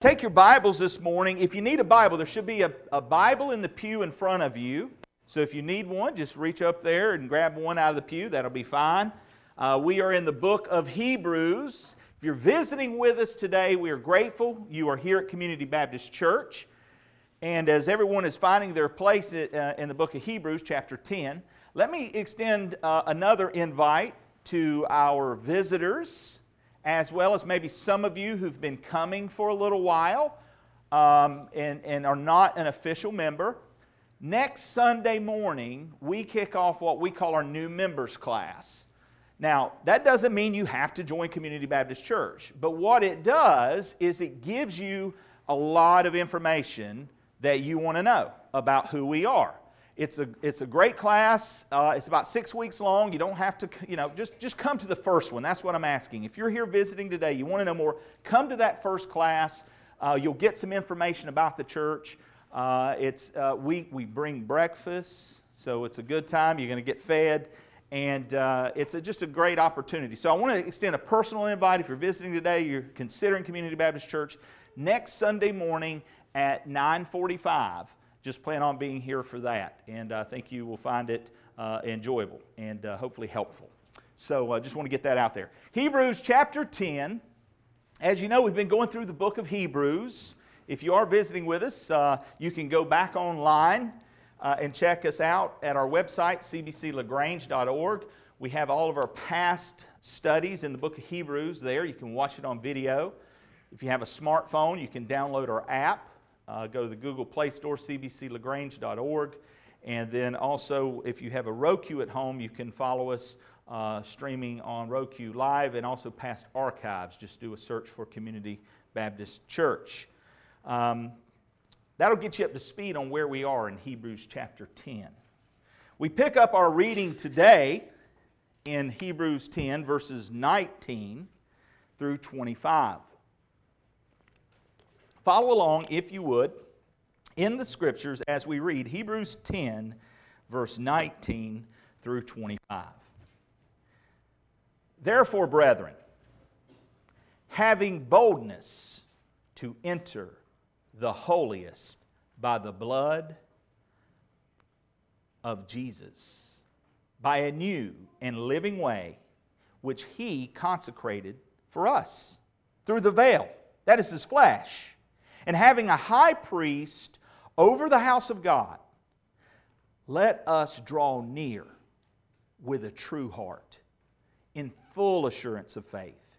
Take your Bibles this morning. If you need a Bible, there should be a, a Bible in the pew in front of you. So if you need one, just reach up there and grab one out of the pew. That'll be fine. Uh, we are in the book of Hebrews. If you're visiting with us today, we are grateful you are here at Community Baptist Church. And as everyone is finding their place uh, in the book of Hebrews, chapter 10, let me extend uh, another invite to our visitors as well as maybe some of you who've been coming for a little while um, and, and are not an official member. Next Sunday morning, we kick off what we call our new members class. Now, that doesn't mean you have to join Community Baptist Church, but what it does is it gives you a lot of information that you want to know about who we are. It's a, it's a great class. Uh, it's about six weeks long. You don't have to, you know, just, just come to the first one. That's what I'm asking. If you're here visiting today, you want to know more, come to that first class. Uh, you'll get some information about the church. Uh, it's, uh, we, we bring breakfast, so it's a good time. You're going to get fed, and uh, it's a, just a great opportunity. So I want to extend a personal invite. If you're visiting today, you're considering Community Baptist Church, next Sunday morning at 945 just plan on being here for that. And I think you will find it uh, enjoyable and uh, hopefully helpful. So I uh, just want to get that out there. Hebrews chapter 10. As you know, we've been going through the book of Hebrews. If you are visiting with us, uh, you can go back online uh, and check us out at our website, cbclagrange.org. We have all of our past studies in the book of Hebrews there. You can watch it on video. If you have a smartphone, you can download our app uh, go to the Google Play Store, cbclagrange.org. And then also, if you have a Roku at home, you can follow us uh, streaming on Roku Live and also past archives. Just do a search for Community Baptist Church. Um, that'll get you up to speed on where we are in Hebrews chapter 10. We pick up our reading today in Hebrews 10, verses 19 through 25. Follow along, if you would, in the scriptures as we read Hebrews 10, verse 19 through 25. Therefore, brethren, having boldness to enter the holiest by the blood of Jesus, by a new and living way which he consecrated for us through the veil, that is his flesh and having a high priest over the house of God, let us draw near with a true heart, in full assurance of faith,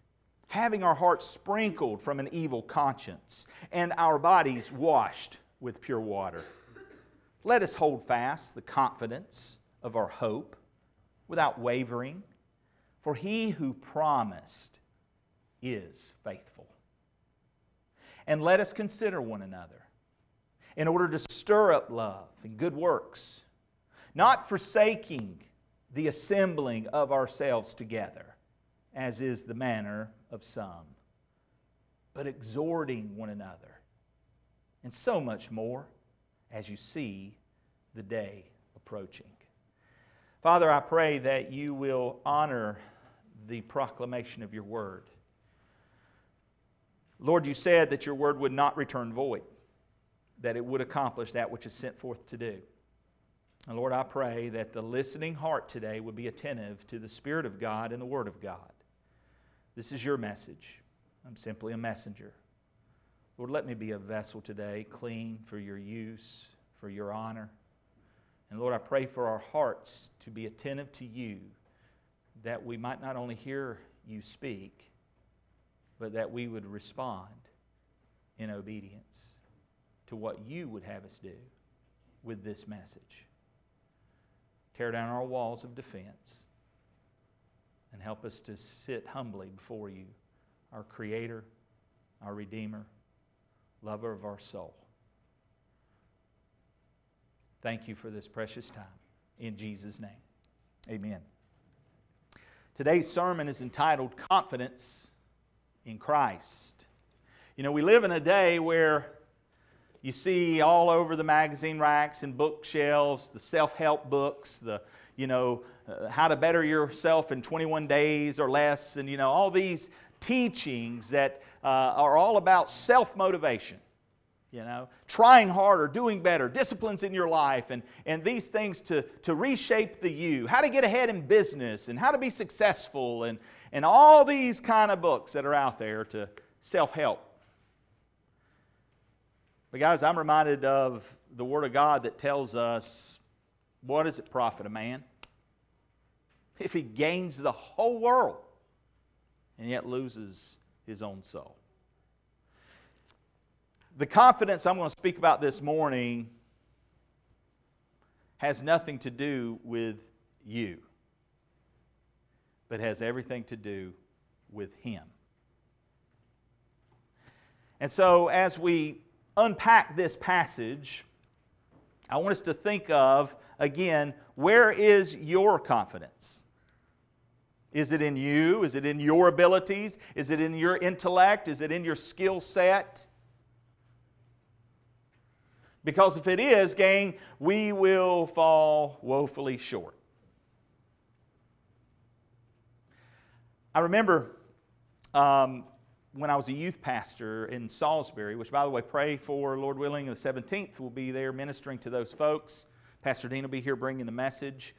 having our hearts sprinkled from an evil conscience, and our bodies washed with pure water. Let us hold fast the confidence of our hope without wavering, for he who promised is faithful and let us consider one another in order to stir up love and good works, not forsaking the assembling of ourselves together, as is the manner of some, but exhorting one another, and so much more as you see the day approaching. Father, I pray that you will honor the proclamation of your word Lord, you said that your word would not return void, that it would accomplish that which is sent forth to do. And Lord, I pray that the listening heart today would be attentive to the Spirit of God and the Word of God. This is your message. I'm simply a messenger. Lord, let me be a vessel today, clean for your use, for your honor. And Lord, I pray for our hearts to be attentive to you, that we might not only hear you speak, but that we would respond in obedience to what you would have us do with this message. Tear down our walls of defense and help us to sit humbly before you, our Creator, our Redeemer, lover of our soul. Thank you for this precious time. In Jesus' name, amen. Today's sermon is entitled Confidence in Christ. You know, we live in a day where you see all over the magazine racks and bookshelves the self help books, the, you know, uh, how to better yourself in 21 days or less, and, you know, all these teachings that, uh, are all about self motivation. You know, trying harder, doing better, disciplines in your life, and, and these things to, to reshape the you, how to get ahead in business, and how to be successful, and, and all these kind of books that are out there to self help. But, guys, I'm reminded of the Word of God that tells us what does it profit a man if he gains the whole world and yet loses his own soul? The confidence I'm going to speak about this morning has nothing to do with you, but has everything to do with Him. And so, as we unpack this passage, I want us to think of, again, where is your confidence? Is it in you? Is it in your abilities? Is it in your intellect? Is it in your skill set? Because if it is, gang, we will fall woefully short. I remember um, when I was a youth pastor in Salisbury, which, by the way, pray for, Lord willing, the 17th, we'll be there ministering to those folks. Pastor Dean will be here bringing the message.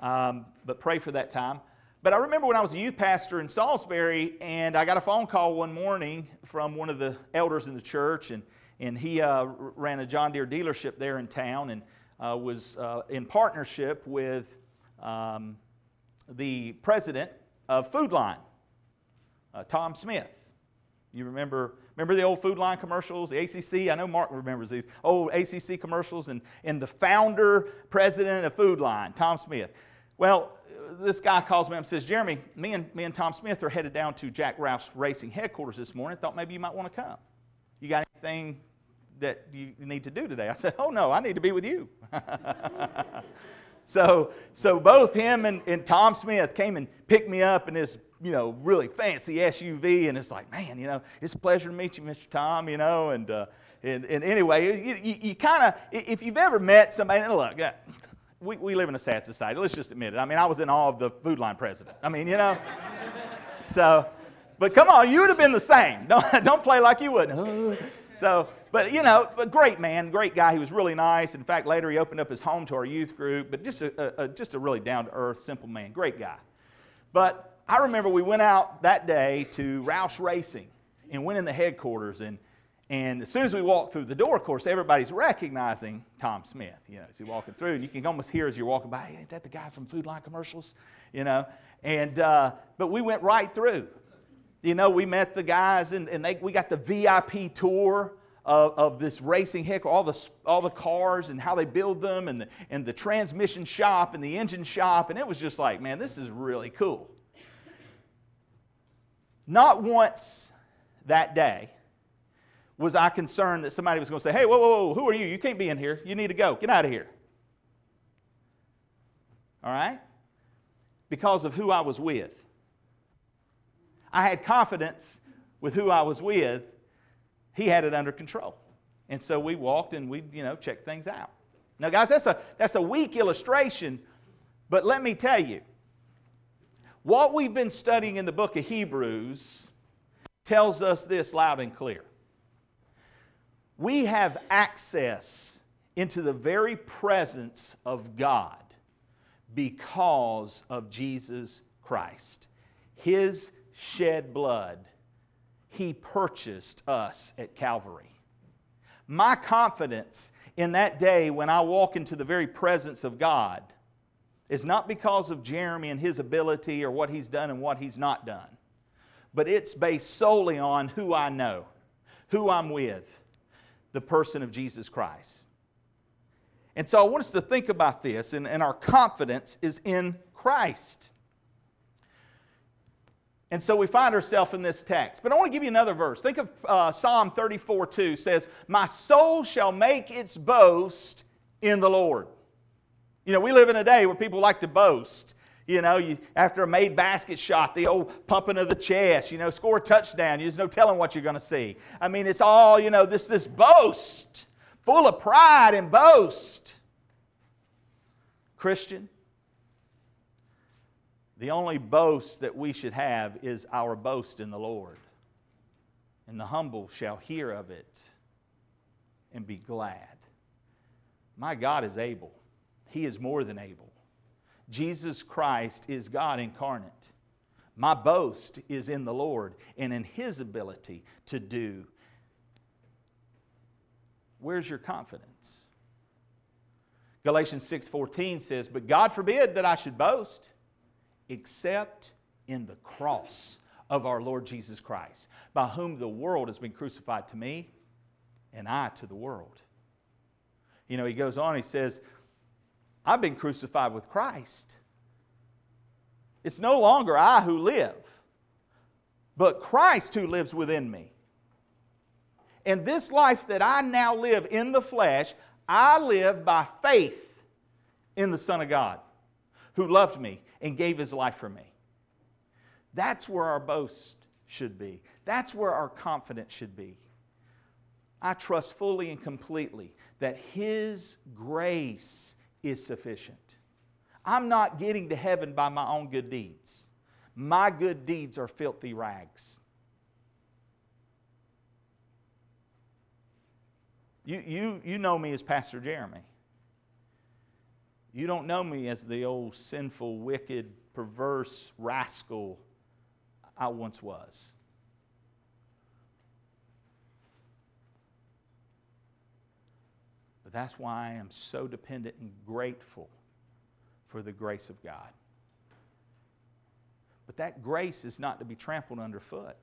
Um, but pray for that time. But I remember when I was a youth pastor in Salisbury, and I got a phone call one morning from one of the elders in the church, and, and he uh, ran a John Deere dealership there in town and uh, was uh, in partnership with um, the president of Food Lion, uh, Tom Smith. You remember, remember the old Food Lion commercials, the ACC? I know Mark remembers these old ACC commercials, and, and the founder, president of Food Lion, Tom Smith. Well, this guy calls me up and says, Jeremy, me and, me and Tom Smith are headed down to Jack Roush Racing headquarters this morning. Thought maybe you might want to come. Anything that you need to do today? I said, Oh, no, I need to be with you. so, so both him and, and Tom Smith came and picked me up in this you know, really fancy SUV, and it's like, man, you know, it's a pleasure to meet you, Mr. Tom, you know, and, uh, and, and anyway, you, you, you kind of, if you've ever met somebody, and look, we, we live in a sad society, let's just admit it. I mean, I was in awe of the Food Lion president. I mean, you know, so, but come on, you would have been the same. Don't, don't play like you wouldn't. So, but you know, a great man, great guy. He was really nice. In fact, later he opened up his home to our youth group. But just a, a just a really down to earth, simple man, great guy. But I remember we went out that day to Roush Racing and went in the headquarters. And, and as soon as we walked through the door, of course, everybody's recognizing Tom Smith. You know, as you're walking through, and you can almost hear as you're walking by, ain't that the guy from Food Lion commercials? You know, and uh, but we went right through. You know, we met the guys, and, and they, we got the VIP tour of, of this racing heck, all the, all the cars and how they build them, and the, and the transmission shop and the engine shop, and it was just like, man, this is really cool. Not once that day was I concerned that somebody was going to say, hey, whoa, whoa, whoa, who are you? You can't be in here. You need to go. Get out of here. All right? Because of who I was with. I had confidence with who I was with. He had it under control. And so we walked and we, you know, checked things out. Now, guys, that's a, that's a weak illustration, but let me tell you, what we've been studying in the book of Hebrews tells us this loud and clear. We have access into the very presence of God because of Jesus Christ. His shed blood, He purchased us at Calvary. My confidence in that day when I walk into the very presence of God is not because of Jeremy and his ability or what he's done and what he's not done, but it's based solely on who I know, who I'm with, the person of Jesus Christ. And so I want us to think about this, and, and our confidence is in Christ. And so we find ourselves in this text. But I want to give you another verse. Think of uh, Psalm 34 2 says, My soul shall make its boast in the Lord. You know, we live in a day where people like to boast. You know, you, after a made basket shot, the old pumping of the chest, you know, score a touchdown, there's no telling what you're going to see. I mean, it's all, you know, this, this boast, full of pride and boast. Christian, the only boast that we should have is our boast in the Lord. and the humble shall hear of it and be glad. My God is able, He is more than able. Jesus Christ is God incarnate. My boast is in the Lord and in His ability to do. Where's your confidence? Galatians 6:14 says, "But God forbid that I should boast except in the cross of our Lord Jesus Christ, by whom the world has been crucified to me and I to the world." You know, he goes on, he says, I've been crucified with Christ. It's no longer I who live, but Christ who lives within me. And this life that I now live in the flesh, I live by faith in the Son of God who loved me and gave his life for me. That's where our boast should be. That's where our confidence should be. I trust fully and completely that his grace is sufficient. I'm not getting to heaven by my own good deeds. My good deeds are filthy rags. You, you, you know me as Pastor Jeremy. You don't know me as the old sinful, wicked, perverse rascal I once was. But that's why I am so dependent and grateful for the grace of God. But that grace is not to be trampled underfoot.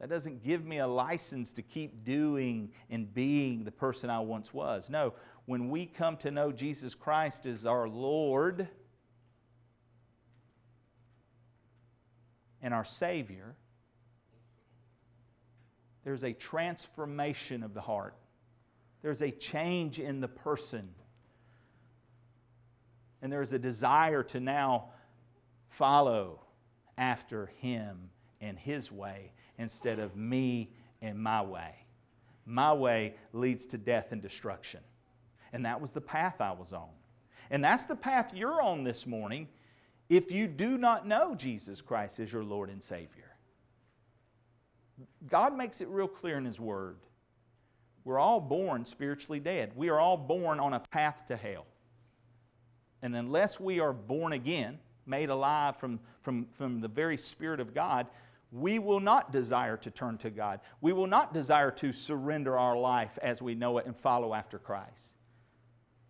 That doesn't give me a license to keep doing and being the person I once was. No, when we come to know Jesus Christ as our Lord and our Savior, there's a transformation of the heart. There's a change in the person. And there's a desire to now follow after Him and His way instead of me and my way. My way leads to death and destruction. And that was the path I was on. And that's the path you're on this morning if you do not know Jesus Christ as your Lord and Savior. God makes it real clear in His Word. We're all born spiritually dead. We are all born on a path to hell. And unless we are born again, made alive from, from, from the very Spirit of God, we will not desire to turn to God. We will not desire to surrender our life as we know it and follow after Christ.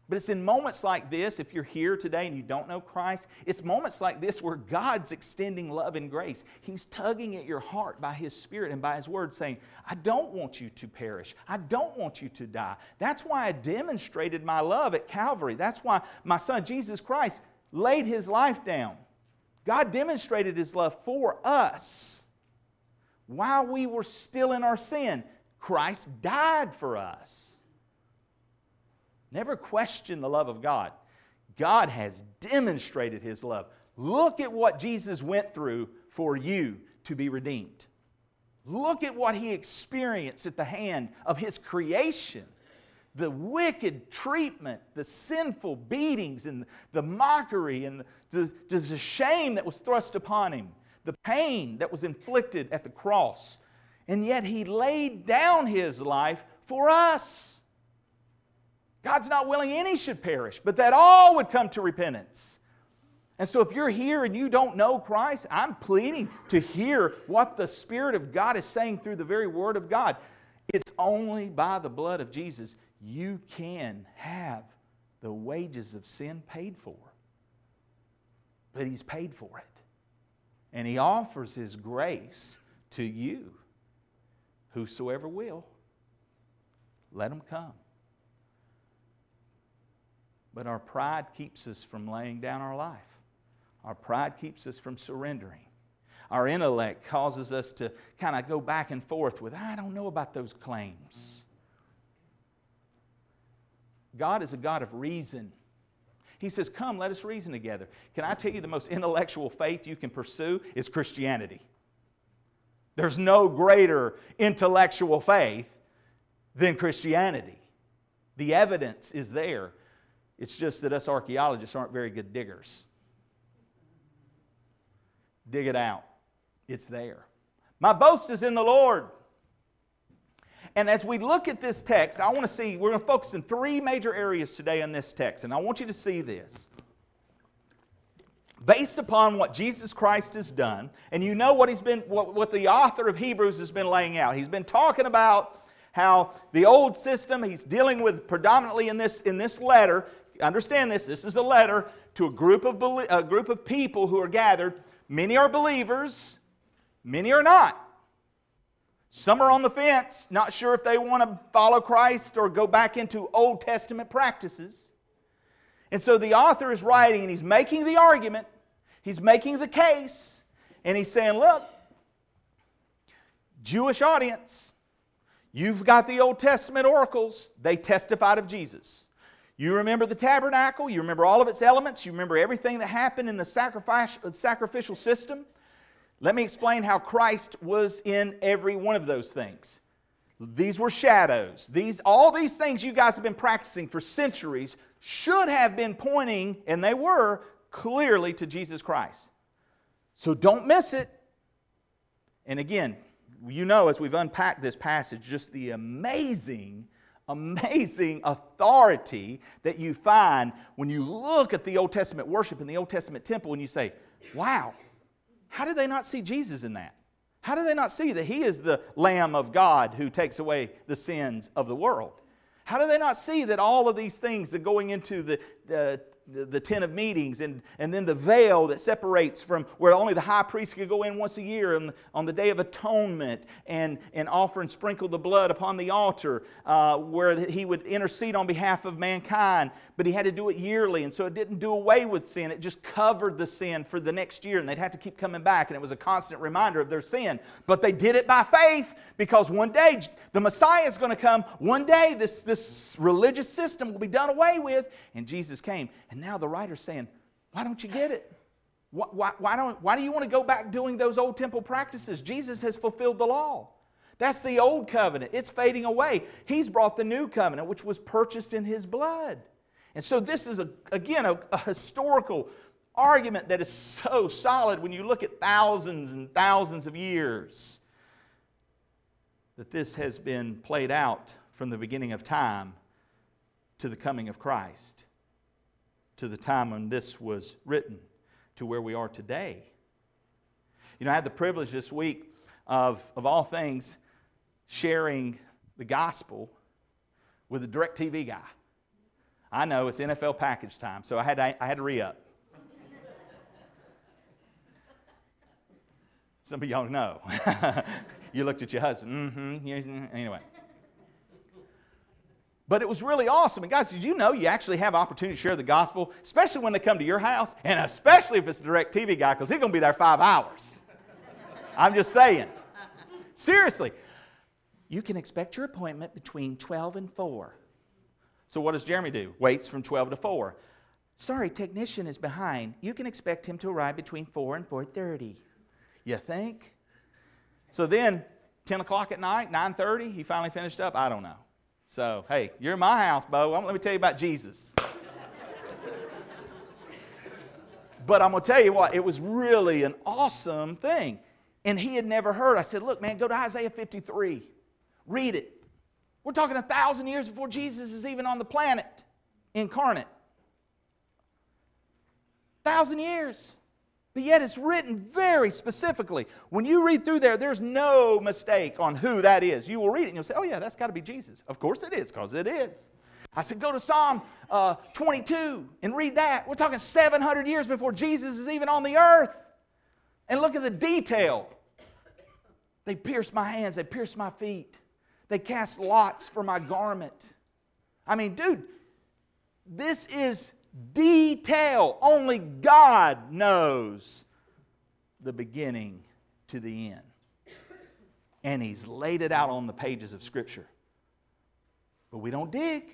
But it's in moments like this, if you're here today and you don't know Christ, it's moments like this where God's extending love and grace. He's tugging at your heart by His Spirit and by His Word, saying, I don't want you to perish. I don't want you to die. That's why I demonstrated my love at Calvary. That's why my Son, Jesus Christ, laid His life down. God demonstrated His love for us while we were still in our sin. Christ died for us. Never question the love of God. God has demonstrated his love. Look at what Jesus went through for you to be redeemed. Look at what he experienced at the hand of his creation the wicked treatment, the sinful beatings, and the mockery, and the, the, the, shame that was thrust upon him, the pain that was inflicted at the cross. And yet he laid down his life for us. God's not willing any should perish, but that all would come to repentance. And so, if you're here and you don't know Christ, I'm pleading to hear what the Spirit of God is saying through the very Word of God. It's only by the blood of Jesus you can have the wages of sin paid for. But He's paid for it. And He offers His grace to you. Whosoever will, let Him come. But our pride keeps us from laying down our life. Our pride keeps us from surrendering. Our intellect causes us to kind of go back and forth with, I don't know about those claims. God is a God of reason. He says, Come, let us reason together. Can I tell you the most intellectual faith you can pursue is Christianity? There's no greater intellectual faith than Christianity. The evidence is there. It's just that us archaeologists aren't very good diggers. Dig it out, it's there. My boast is in the Lord. And as we look at this text, I want to see, we're going to focus in three major areas today in this text, and I want you to see this. Based upon what Jesus Christ has done, and you know what he's been, what, what the author of Hebrews has been laying out. He's been talking about how the old system he's dealing with predominantly in this, in this letter. Understand this, this is a letter to a group of, a group of people who are gathered. Many are believers, many are not. Some are on the fence, not sure if they want to follow Christ or go back into Old Testament practices. And so the author is writing and he's making the argument, he's making the case, and he's saying, Look, Jewish audience, you've got the Old Testament oracles, they testified of Jesus. You remember the tabernacle, you remember all of its elements, you remember everything that happened in the uh, sacrificial system. Let me explain how Christ was in every one of those things. These were shadows. These, all these things you guys have been practicing for centuries should have been pointing, and they were, clearly to Jesus Christ. So don't miss it. And again, you know, as we've unpacked this passage, just the amazing, amazing authority that you find when you look at the Old Testament worship in the Old Testament temple and you say, wow, how did they not see Jesus in that? How do they not see that He is the Lamb of God who takes away the sins of the world? How do they not see that all of these things are going into the, the the, tent of meetings and, and then the veil that separates from where only the high priest could go in once a year on, on the day of atonement and, and offer and sprinkle the blood upon the altar uh, where he would intercede on behalf of mankind. But he had to do it yearly and so it didn't do away with sin. It just covered the sin for the next year and they'd have to keep coming back and it was a constant reminder of their sin. But they did it by faith because one day the messiah is going to come. One day this, this religious system will be done away with and jesus came and and now the writer's saying, why don't you get it? Why, why, why, don't, why do you want to go back doing those old temple practices? Jesus has fulfilled the law. That's the old covenant. It's fading away. He's brought the new covenant, which was purchased in his blood. And so, this is, a, again, a, a historical argument that is so solid when you look at thousands and thousands of years that this has been played out from the beginning of time to the coming of Christ to the time when this was written to where we are today. You know, I had the privilege this week of, of all things, sharing the gospel with a DirecTV guy. I know it's NFL package time, so I had to, I had to re up. Some of y'all know. you looked at your husband. Mm-hmm. Anyway. But it was really awesome. And guys, did you know you actually have opportunity to share the gospel, especially when they come to your house, and especially if it's a DirecTV guy, because he's going to be there five hours. I'm just saying. Seriously. You can expect your appointment between 12 and 4. So what does Jeremy do? Waits from 12 to 4. Sorry, technician is behind. You can expect him to arrive between 4 and 4.30. You think? So then, 10 o'clock at night, 9.30, he finally finished up? I don't know. So, hey, you're in my house, Bo. Let me tell you about Jesus. but I'm going to tell you what, it was really an awesome thing. And he had never heard. I said, look, man, go to Isaiah 53. Read it. We're talking a thousand years before Jesus is even on the planet incarnate. Thousand years. But yet it's written very specifically. When you read through there, there's no mistake on who that is. You will read it and you'll say, oh, yeah, that's got to be Jesus. Of course it is, because it is. I said, go to Psalm uh, 22 and read that. We're talking 700 years before Jesus is even on the earth. And look at the detail. They pierced my hands, they pierced my feet, they cast lots for my garment. I mean, dude, this is detail. Only God knows the beginning to the end. And He's laid it out on the pages of Scripture. But we don't dig.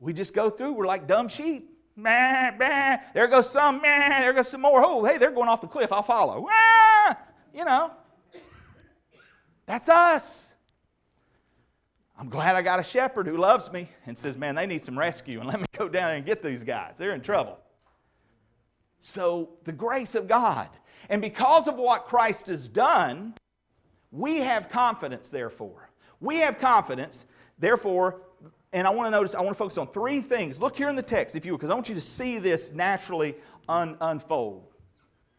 We just go through, we're like dumb sheep. Bah, bah. There goes some, bah. there goes some more. Oh, hey, they're going off the cliff. I'll follow. Ah! You know, that's us. I'm glad I got a shepherd who loves me and says, Man, they need some rescue, and let me go down and get these guys. They're in trouble. So, the grace of God. And because of what Christ has done, we have confidence, therefore. We have confidence, therefore, and I want to notice, I want to focus on three things. Look here in the text, if you will, because I want you to see this naturally un- unfold.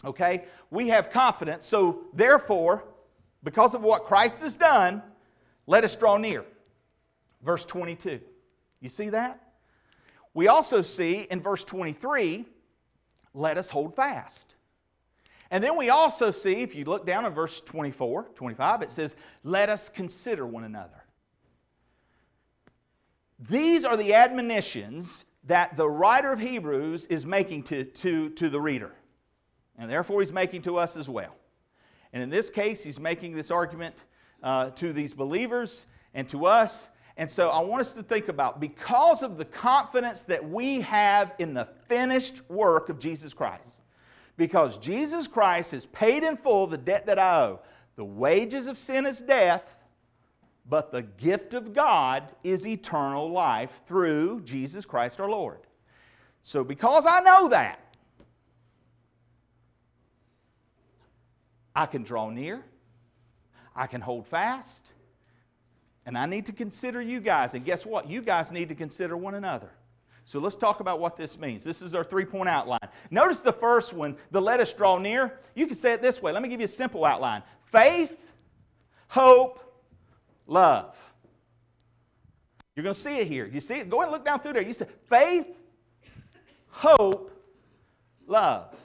Okay? We have confidence, so therefore, because of what Christ has done, let us draw near. Verse 22. You see that? We also see in verse 23, let us hold fast. And then we also see, if you look down in verse 24, 25, it says, let us consider one another. These are the admonitions that the writer of Hebrews is making to, to, to the reader. And therefore, he's making to us as well. And in this case, he's making this argument uh, to these believers and to us. And so I want us to think about because of the confidence that we have in the finished work of Jesus Christ, because Jesus Christ has paid in full the debt that I owe. The wages of sin is death, but the gift of God is eternal life through Jesus Christ our Lord. So, because I know that, I can draw near, I can hold fast, and I need to consider you guys. And guess what? You guys need to consider one another. So let's talk about what this means. This is our three point outline. Notice the first one, the let us draw near. You can say it this way. Let me give you a simple outline faith, hope, love. You're going to see it here. You see it? Go and look down through there. You say faith, hope, love.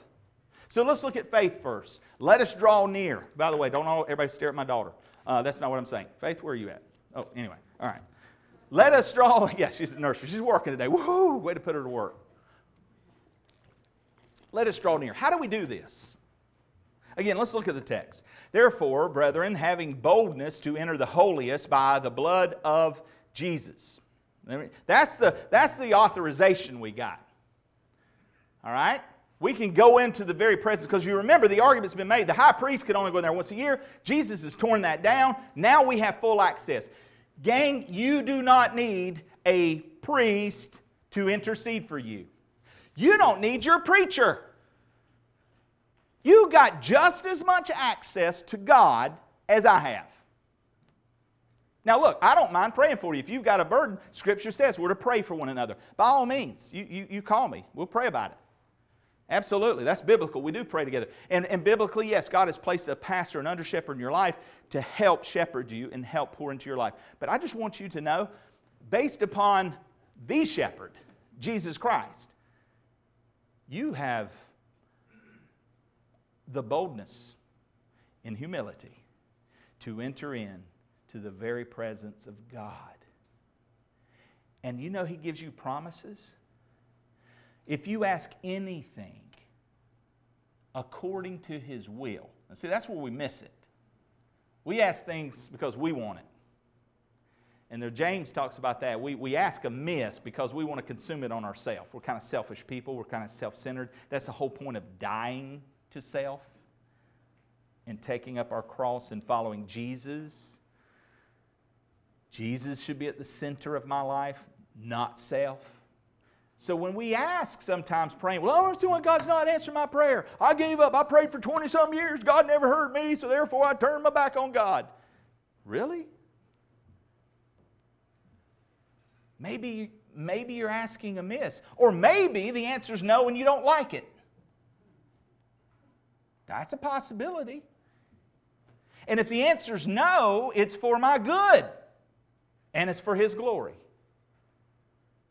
So let's look at faith first. Let us draw near. By the way, don't all everybody stare at my daughter. Uh, that's not what I'm saying. Faith, where are you at? Oh, anyway. All right. Let us draw. Yeah, she's a nursery. She's working today. Woohoo! Way to put her to work. Let us draw near. How do we do this? Again, let's look at the text. Therefore, brethren, having boldness to enter the holiest by the blood of Jesus. That's the, that's the authorization we got. All right? We can go into the very presence because you remember the argument's been made. The high priest could only go in there once a year. Jesus has torn that down. Now we have full access. Gang, you do not need a priest to intercede for you. You don't need your preacher. You got just as much access to God as I have. Now, look, I don't mind praying for you. If you've got a burden, Scripture says we're to pray for one another. By all means, you, you, you call me. We'll pray about it. Absolutely. That's biblical. We do pray together. And, and biblically, yes, God has placed a pastor, an under shepherd in your life to help shepherd you and help pour into your life. But I just want you to know, based upon the shepherd, Jesus Christ, you have the boldness in humility to enter in to the very presence of God. And you know, He gives you promises if you ask anything according to his will, and see, that's where we miss it. We ask things because we want it. And there, James talks about that. We, we ask amiss because we want to consume it on ourselves. We're kind of selfish people. We're kind of self centered. That's the whole point of dying to self and taking up our cross and following Jesus. Jesus should be at the center of my life, not self. So when we ask sometimes praying, well, I don't understand why God's not answering my prayer. I gave up. I prayed for 20 some years. God never heard me, so therefore I turned my back on God. Really? Maybe, maybe you're asking amiss. Or maybe the answer is no and you don't like it. That's a possibility. And if the answer is no, it's for my good and it's for His glory.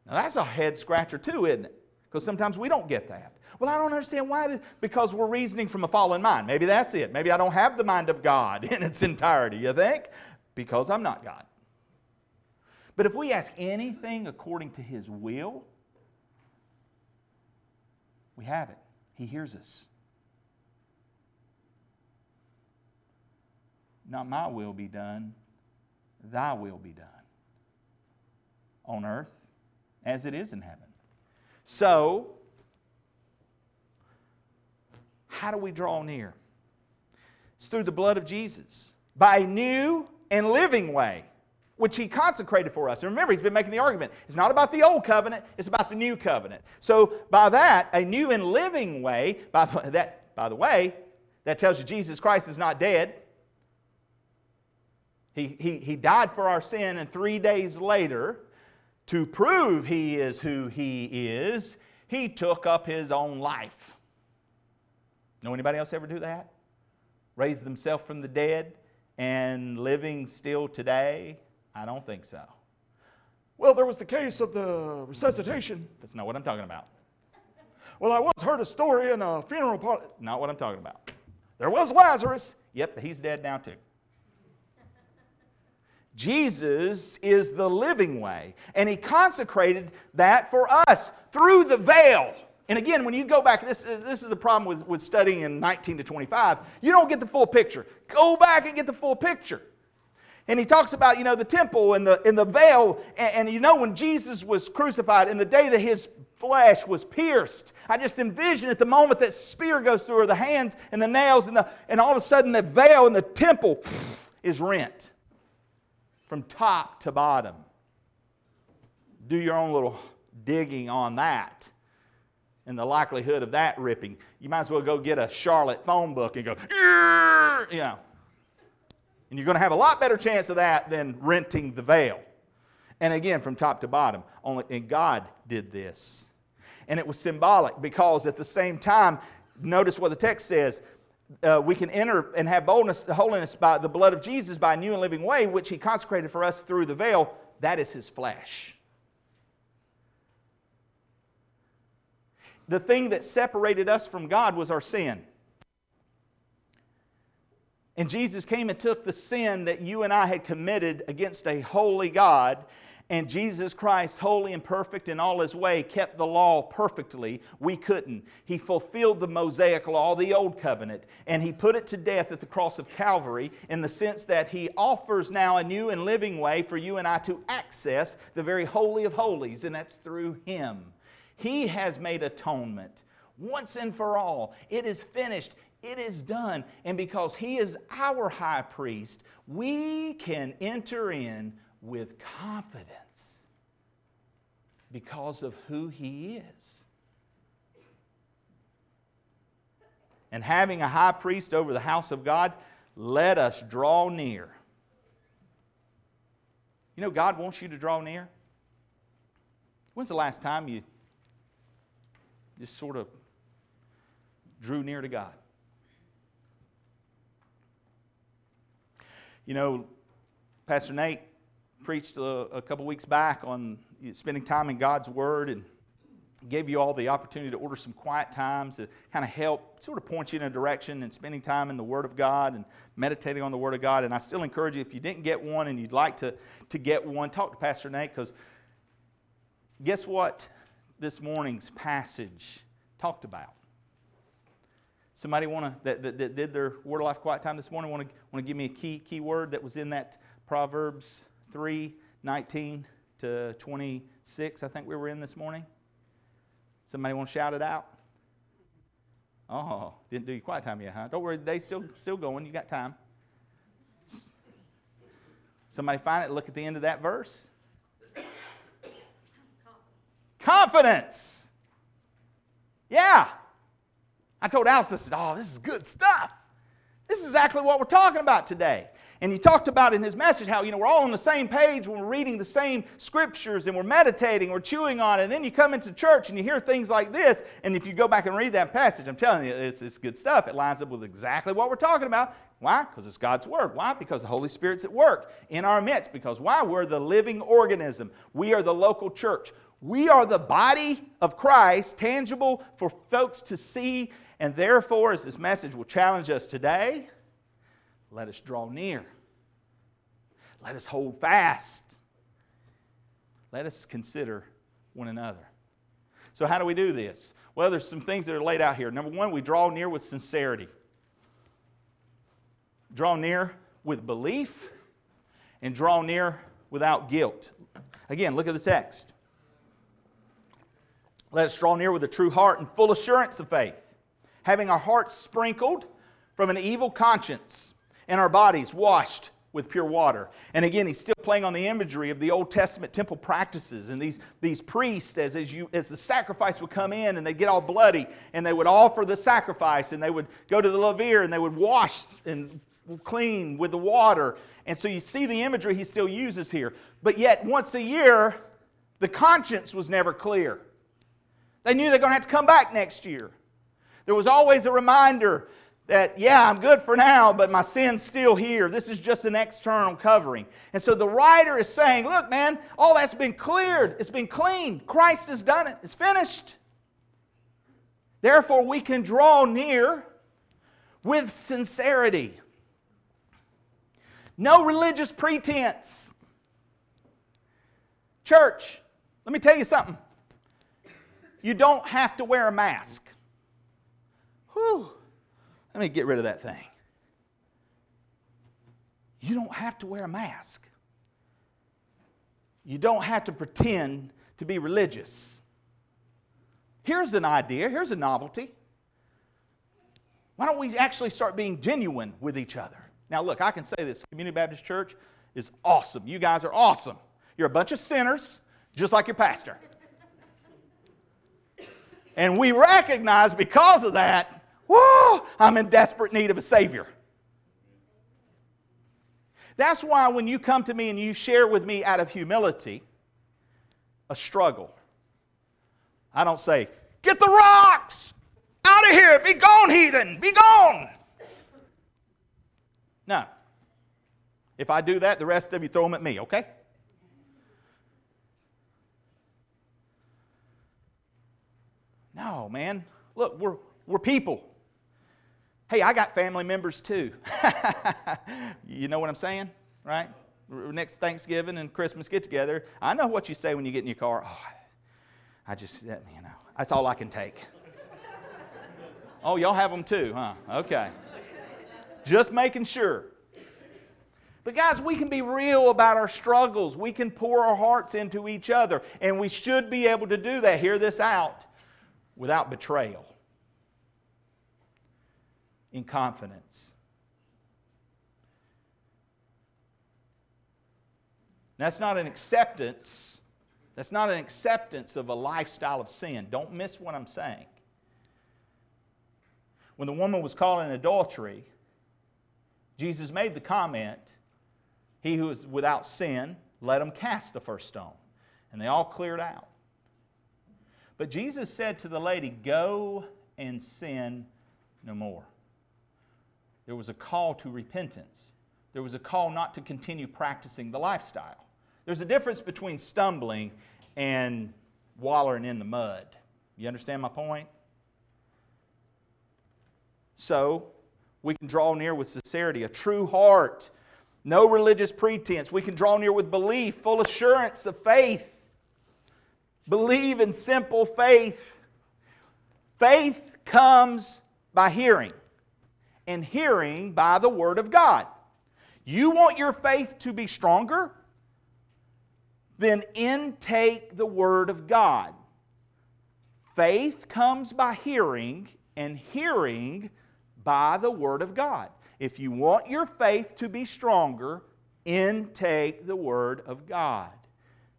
Now, that's a head scratcher, too, isn't it? Because sometimes we don't get that. Well, I don't understand why. Because we're reasoning from a fallen mind. Maybe that's it. Maybe I don't have the mind of God in its entirety, you think? Because I'm not God. But if we ask anything according to His will, we have it. He hears us. Not my will be done, thy will be done. On earth as it is in heaven. So, how do we draw near? It's through the blood of Jesus, by a new and living way. which he consecrated for us. And remember, he's been making the argument. It's not about the old covenant, it's about the new covenant. So by that, a new and living way, by the, that, by the way, that tells you Jesus Christ is not dead. He, he, he died for our sin, and three days later, to prove he is who he is, he took up his own life. Know anybody else ever do that? Raise themselves from the dead and living still today? I don't think so. Well, there was the case of the resuscitation. That's not what I'm talking about. Well, I once heard a story in a funeral parlor. Not what I'm talking about. There was Lazarus. Yep, he's dead now too. Jesus is the living way, and he consecrated that for us through the veil. And again, when you go back, this, this is the problem with, with studying in 19 to 25, you don't get the full picture. Go back and get the full picture. And he talks about, you know, the temple and the, and the veil. And, and you know, when Jesus was crucified, in the day that his flesh was pierced, I just envision at the moment that spear goes through, or the hands and the nails, and, the, and all of a sudden the veil in the temple is rent from top to bottom. Do your own little digging on that and the likelihood of that ripping. You might as well go get a Charlotte phone book and go, you know. And you're going to have a lot better chance of that than renting the veil. And again, from top to bottom. Only, and God did this. And it was symbolic because at the same time, notice what the text says uh, we can enter and have boldness, holiness by the blood of Jesus by a new and living way, which He consecrated for us through the veil. That is His flesh. The thing that separated us from God was our sin. And Jesus came and took the sin that you and I had committed against a holy God and Jesus Christ, holy and perfect in all his way, kept the law perfectly. We couldn't. He fulfilled the Mosaic law, the old covenant, and he put it to death at the cross of Calvary in the sense that he offers now a new and living way for you and I to access the very holy of holies, and that's through him. He has made atonement once and for all. It is finished. It is done. And because He is our high priest, we can enter in with confidence because of who He is. And having a high priest over the house of God, let us draw near. You know, God wants you to draw near. When's the last time you just sort of drew near to God? You know, Pastor Nate preached a, a couple weeks back on spending time in God's Word and gave you all the opportunity to order some quiet times to kind of help sort of point you in a direction and spending time in the Word of God and meditating on the Word of God. And I still encourage you, if you didn't get one and you'd like to, to get one, talk to Pastor Nate because guess what this morning's passage talked about? Somebody want to that, that, that, did their word of life quiet time this morning want to want to give me a key key word that was in that Proverbs 3, 19 to 26, I think we were in this morning? Somebody want to shout it out? Oh, didn't do your quiet time yet, huh? Don't worry, they still still going. You got time. Somebody find it. Look at the end of that verse. Confidence. Yeah. I told Alice, I said, "Oh, this is good stuff. This is exactly what we're talking about today." And he talked about in his message how, you know, we're all on the same page when we're reading the same scriptures and we're meditating, we're chewing on it. And then you come into church and you hear things like this. And if you go back and read that passage, I'm telling you, it's, it's good stuff. It lines up with exactly what we're talking about. Why? Because it's God's Word. Why? Because the Holy Spirit's at work in our midst. Because why? We're the living organism. We are the local church. We are the body of Christ, tangible for folks to see. And therefore, as this message will challenge us today, let us draw near. Let us hold fast. Let us consider one another. So, how do we do this? Well, there's some things that are laid out here. Number one, we draw near with sincerity, draw near with belief, and draw near without guilt. Again, look at the text. Let us draw near with a true heart and full assurance of faith, having our hearts sprinkled from an evil conscience and our bodies washed with pure water. And again, he's still playing on the imagery of the Old Testament temple practices and these, these priests, as, as, you, as the sacrifice would come in and they'd get all bloody and they would offer the sacrifice and they would go to the laver and they would wash and clean with the water. And so you see the imagery he still uses here. But yet, once a year, the conscience was never clear. They knew they're going to have to come back next year. There was always a reminder that, yeah, I'm good for now, but my sin's still here. This is just an external covering. And so the writer is saying, look, man, all that's been cleared, it's been cleaned. Christ has done it, it's finished. Therefore, we can draw near with sincerity. No religious pretense. Church, let me tell you something. You don't have to wear a mask. Whew. Let me get rid of that thing. You don't have to wear a mask. You don't have to pretend to be religious. Here's an idea, here's a novelty. Why don't we actually start being genuine with each other? Now, look, I can say this Community Baptist Church is awesome. You guys are awesome. You're a bunch of sinners, just like your pastor. And we recognize because of that, whoa, I'm in desperate need of a Savior. That's why when you come to me and you share with me out of humility a struggle, I don't say, Get the rocks out of here, be gone, heathen, be gone. No. If I do that, the rest of you throw them at me, okay? No, man. Look, we're, we're people. Hey, I got family members too. you know what I'm saying? Right? Next Thanksgiving and Christmas get together, I know what you say when you get in your car. Oh, I just, you know, that's all I can take. oh, y'all have them too, huh? Okay. Just making sure. But, guys, we can be real about our struggles. We can pour our hearts into each other, and we should be able to do that. Hear this out without betrayal, in confidence. That's not an acceptance. That's not an acceptance of a lifestyle of sin. Don't miss what I'm saying. When the woman was caught in adultery, Jesus made the comment, He who is without sin, let him cast the first stone. And they all cleared out. But Jesus said to the lady, Go and sin no more. There was a call to repentance. There was a call not to continue practicing the lifestyle. There's a difference between stumbling and wallowing in the mud. You understand my point? So, we can draw near with sincerity, a true heart, no religious pretense. We can draw near with belief, full assurance of faith. Believe in simple faith. Faith comes by hearing, and hearing by the Word of God. You want your faith to be stronger? Then intake the Word of God. Faith comes by hearing, and hearing by the Word of God. If you want your faith to be stronger, intake the Word of God.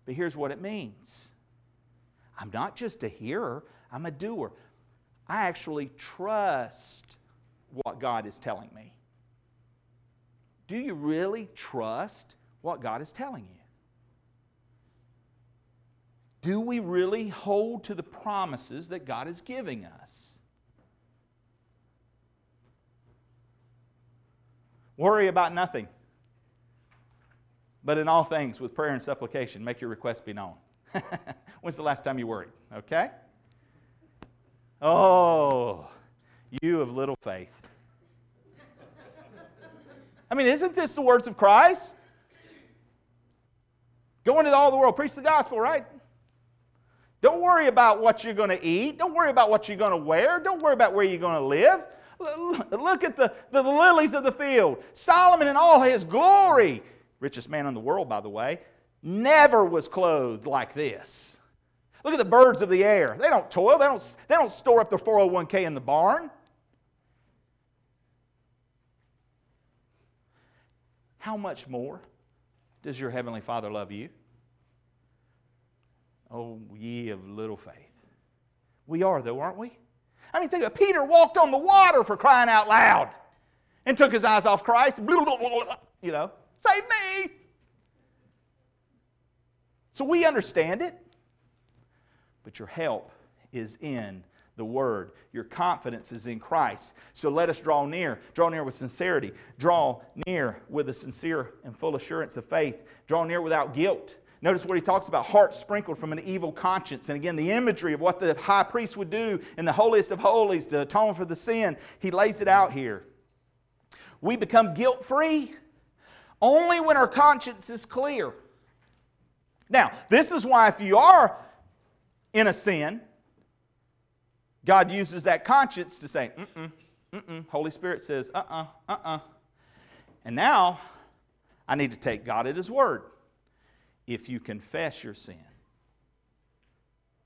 But here's what it means I'm not just a hearer, I'm a doer. I actually trust what God is telling me. Do you really trust what God is telling you? Do we really hold to the promises that God is giving us? Worry about nothing, but in all things, with prayer and supplication, make your requests be known. When's the last time you worried? Okay? Oh, you of little faith. I mean, isn't this the words of Christ? Go into all the world, preach the gospel, right? Don't worry about what you're going to eat. Don't worry about what you're going to wear. Don't worry about where you're going to live. Look at the, the, lilies of the field. Solomon in all his glory, richest man in the world, by the way, never was clothed like this. Look at the birds of the air. They don't toil, they don't, they don't store up their 401k in the barn. How much more does your Heavenly Father love you? Oh, ye of little faith. We are, though, aren't we? I mean, think of. Peter walked on the water for crying out loud and took his eyes off Christ. You know, save me. So we understand it. But your help is in the Word. Your confidence is in Christ. So let us draw near. Draw near with sincerity. Draw near with a sincere and full assurance of faith. Draw near without guilt. Notice what he talks about heart sprinkled from an evil conscience. And again, the imagery of what the high priest would do in the holiest of holies to atone for the sin, he lays it out here. We become guilt free only when our conscience is clear. Now, this is why if you are in a sin, God uses that conscience to say, mm-mm, mm-mm. Holy Spirit says, uh-uh, uh-uh. And now, I need to take God at His word. If you confess your sin,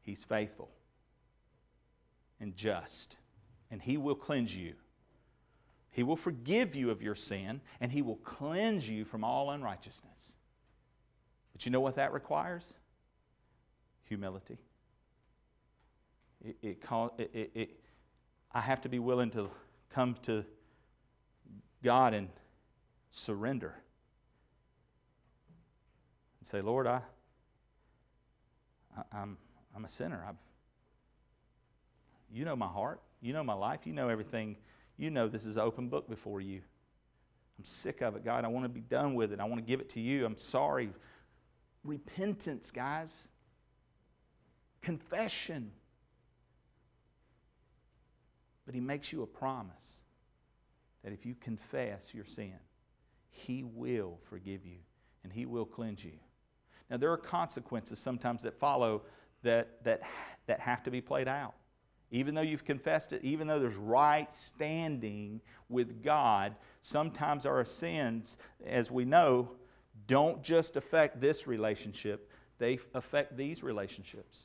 He's faithful and just, and He will cleanse you. He will forgive you of your sin, and He will cleanse you from all unrighteousness. But you know what that requires? Humility. It, it, it, it, I have to be willing to come to God and surrender and say, Lord, I, I am I'm a sinner. I've, you know my heart. You know my life. You know everything. You know this is an open book before you. I'm sick of it, God. I want to be done with it. I want to give it to you. I'm sorry. Repentance, guys. Confession. But he makes you a promise that if you confess your sin, he will forgive you and he will cleanse you. Now, there are consequences sometimes that follow that, that, that have to be played out. Even though you've confessed it, even though there's right standing with God, sometimes our sins, as we know, don't just affect this relationship, they affect these relationships.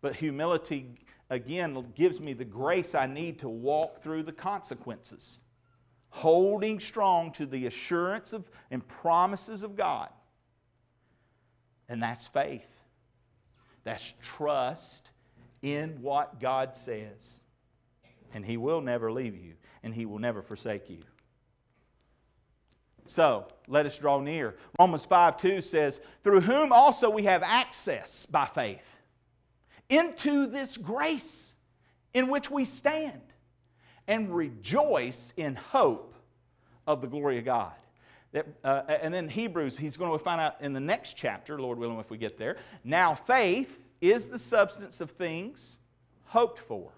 But humility again gives me the grace I need to walk through the consequences, holding strong to the assurance of and promises of God. And that's faith. That's trust in what God says. And He will never leave you, and He will never forsake you. So let us draw near. Romans 5 2 says, Through whom also we have access by faith into this grace in which we stand and rejoice in hope of the glory of God. That, uh, and then Hebrews, he's going to find out in the next chapter, Lord willing, if we get there. Now, faith is the substance of things hoped for,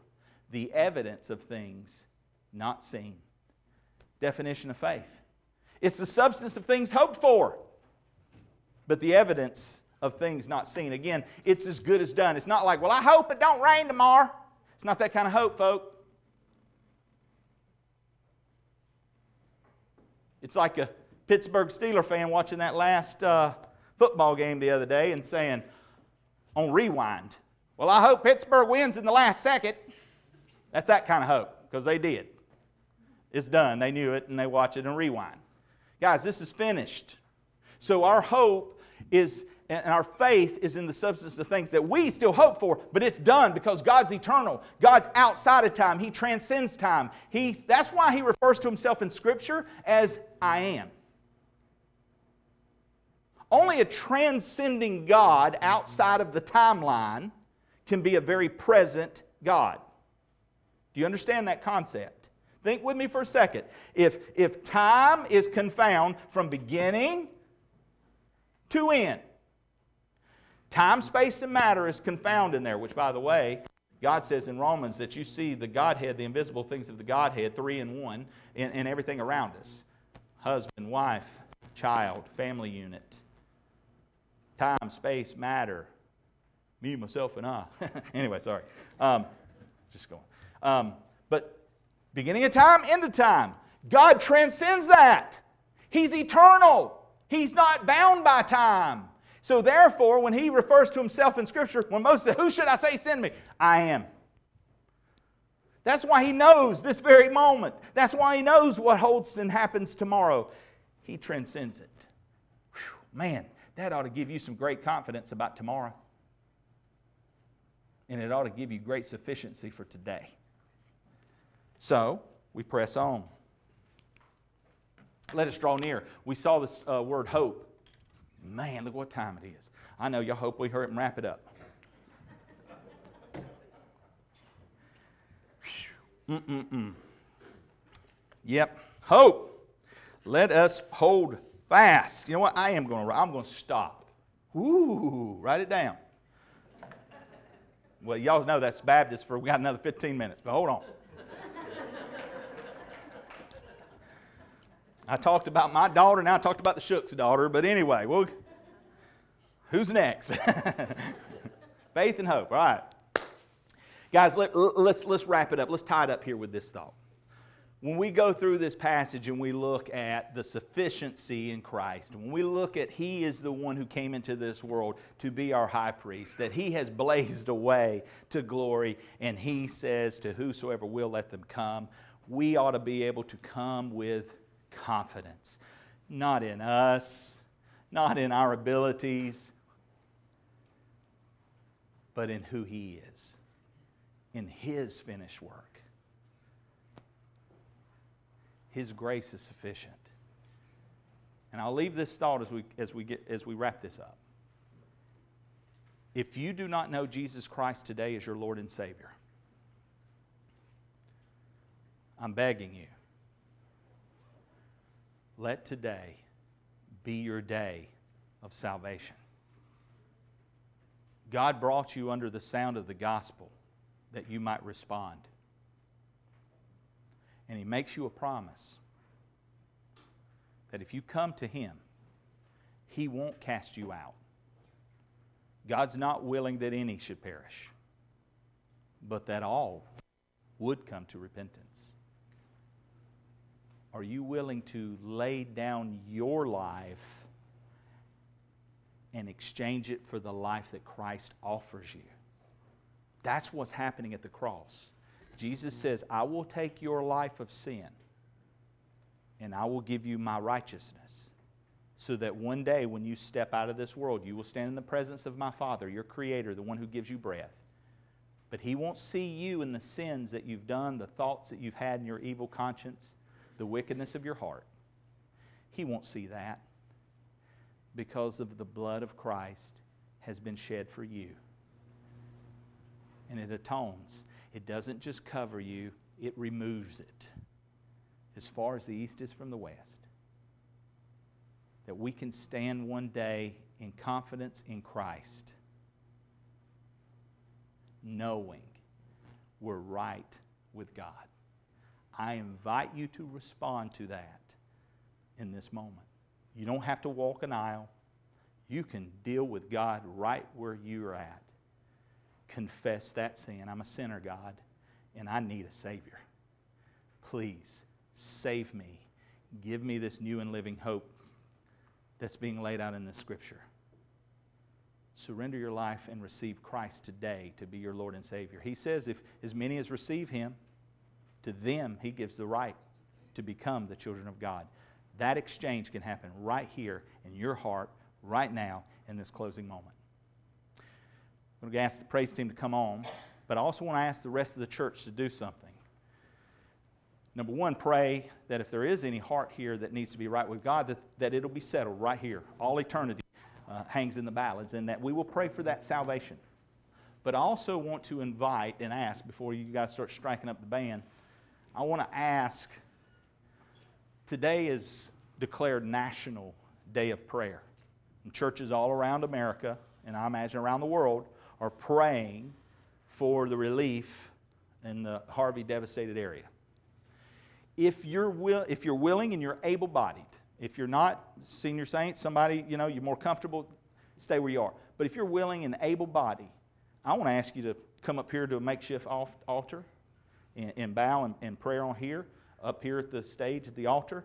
the evidence of things not seen. Definition of faith it's the substance of things hoped for, but the evidence of things not seen. Again, it's as good as done. It's not like, well, I hope it don't rain tomorrow. It's not that kind of hope, folks. It's like a Pittsburgh Steeler fan watching that last uh, football game the other day and saying on rewind, well, I hope Pittsburgh wins in the last second. That's that kind of hope because they did. It's done. They knew it and they watch it and rewind. Guys, this is finished. So our hope is and our faith is in the substance of things that we still hope for, but it's done because God's eternal. God's outside of time. He transcends time. He, that's why he refers to himself in Scripture as I am. Only a transcending God outside of the timeline can be a very present God. Do you understand that concept? Think with me for a second. If, if time is confound from beginning to end, time, space, and matter is confound in there, which, by the way, God says in Romans that you see the Godhead, the invisible things of the Godhead, three in one, in, in everything around us husband, wife, child, family unit. Time, space, matter. Me, myself, and I. anyway, sorry. Um, just going. Um, but beginning of time, end of time. God transcends that. He's eternal. He's not bound by time. So therefore, when he refers to himself in Scripture, when Moses said, Who should I say send me? I am. That's why he knows this very moment. That's why he knows what holds and happens tomorrow. He transcends it. Whew, man, that ought to give you some great confidence about tomorrow. And it ought to give you great sufficiency for today. So, we press on. Let us draw near. We saw this uh, word hope. Man, look what time it is. I know y'all hope we hurry and wrap it up. Mm-mm-mm. Yep. Hope. Let us hold fast. You know what? I am going to. I'm going to stop. Ooh, write it down. Well, y'all know that's Baptist for we got another 15 minutes, but hold on. I talked about my daughter, now I talked about the Shook's daughter, but anyway, well, who's next? Faith and hope. All right. Guys, let, let's, let's wrap it up. Let's tie it up here with this thought. When we go through this passage and we look at the sufficiency in Christ, when we look at He is the one who came into this world to be our high priest, that He has blazed a way to glory, and He says to whosoever will let them come, we ought to be able to come with confidence. Not in us, not in our abilities, but in who He is in His finished work. His grace is sufficient. And I'll leave this thought as we, as we, get, as we wrap this up. If you do not know Jesus Christ today as your Lord and Savior, I'm begging you, let today be your day of salvation. God brought you under the sound of the gospel that you might respond. And He makes you a promise that if you come to Him, He won't cast you out. God's not willing that any should perish, but that all would come to repentance. Are you willing to lay down your life and exchange it for the life that Christ offers you? That's what's happening at the cross. Jesus says, I will take your life of sin and I will give you my righteousness. So that one day when you step out of this world, you will stand in the presence of my Father, your Creator, the one who gives you breath. But He won't see you in the sins that you've done, the thoughts that you've had in your evil conscience, the wickedness of your heart. He won't see that because of the blood of Christ has been shed for you and it atones. It doesn't just cover you, it removes it as far as the east is from the west. That we can stand one day in confidence in Christ, knowing we're right with God. I invite you to respond to that in this moment. You don't have to walk an aisle. You can deal with God right where you're at confess that sin. I'm a sinner, God, and I need a Savior. Please save me. Give me this new and living hope that's being laid out in the Scripture. Surrender your life and receive Christ today to be your Lord and Savior. He says, if as many as receive Him, to them He gives the right to become the children of God. That exchange can happen right here in your heart, right now, in this closing moment. I'm going to ask the praise team to come on, but I also want to ask the rest of the church to do something. Number one, pray that if there is any heart here that needs to be right with God, that, that it'll be settled right here. All eternity uh, hangs in the balance, and that we will pray for that salvation. But I also want to invite and ask, before you guys start striking up the band, I want to ask today is declared National Day of Prayer. And churches all around America, and I imagine around the world, are praying for the relief in the Harvey devastated area. If you're, will, if you're willing and you're able bodied, if you're not senior saint, somebody, you know, you're more comfortable, stay where you are. But if you're willing and able bodied, I want to ask you to come up here to a makeshift altar and, and bow and, and prayer on here, up here at the stage at the altar.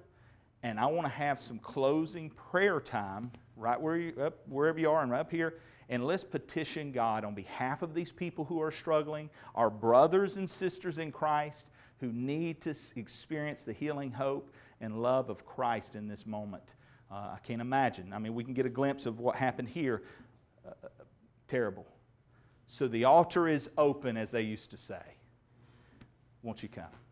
And I want to have some closing prayer time right where you, up, wherever you are and right up here and let's petition God on behalf of these people who are struggling, our brothers and sisters in Christ who need to experience the healing hope and love of Christ in this moment. Uh, I can't imagine. I mean, we can get a glimpse of what happened here. Uh, terrible. So the altar is open, as they used to say. Won't you come?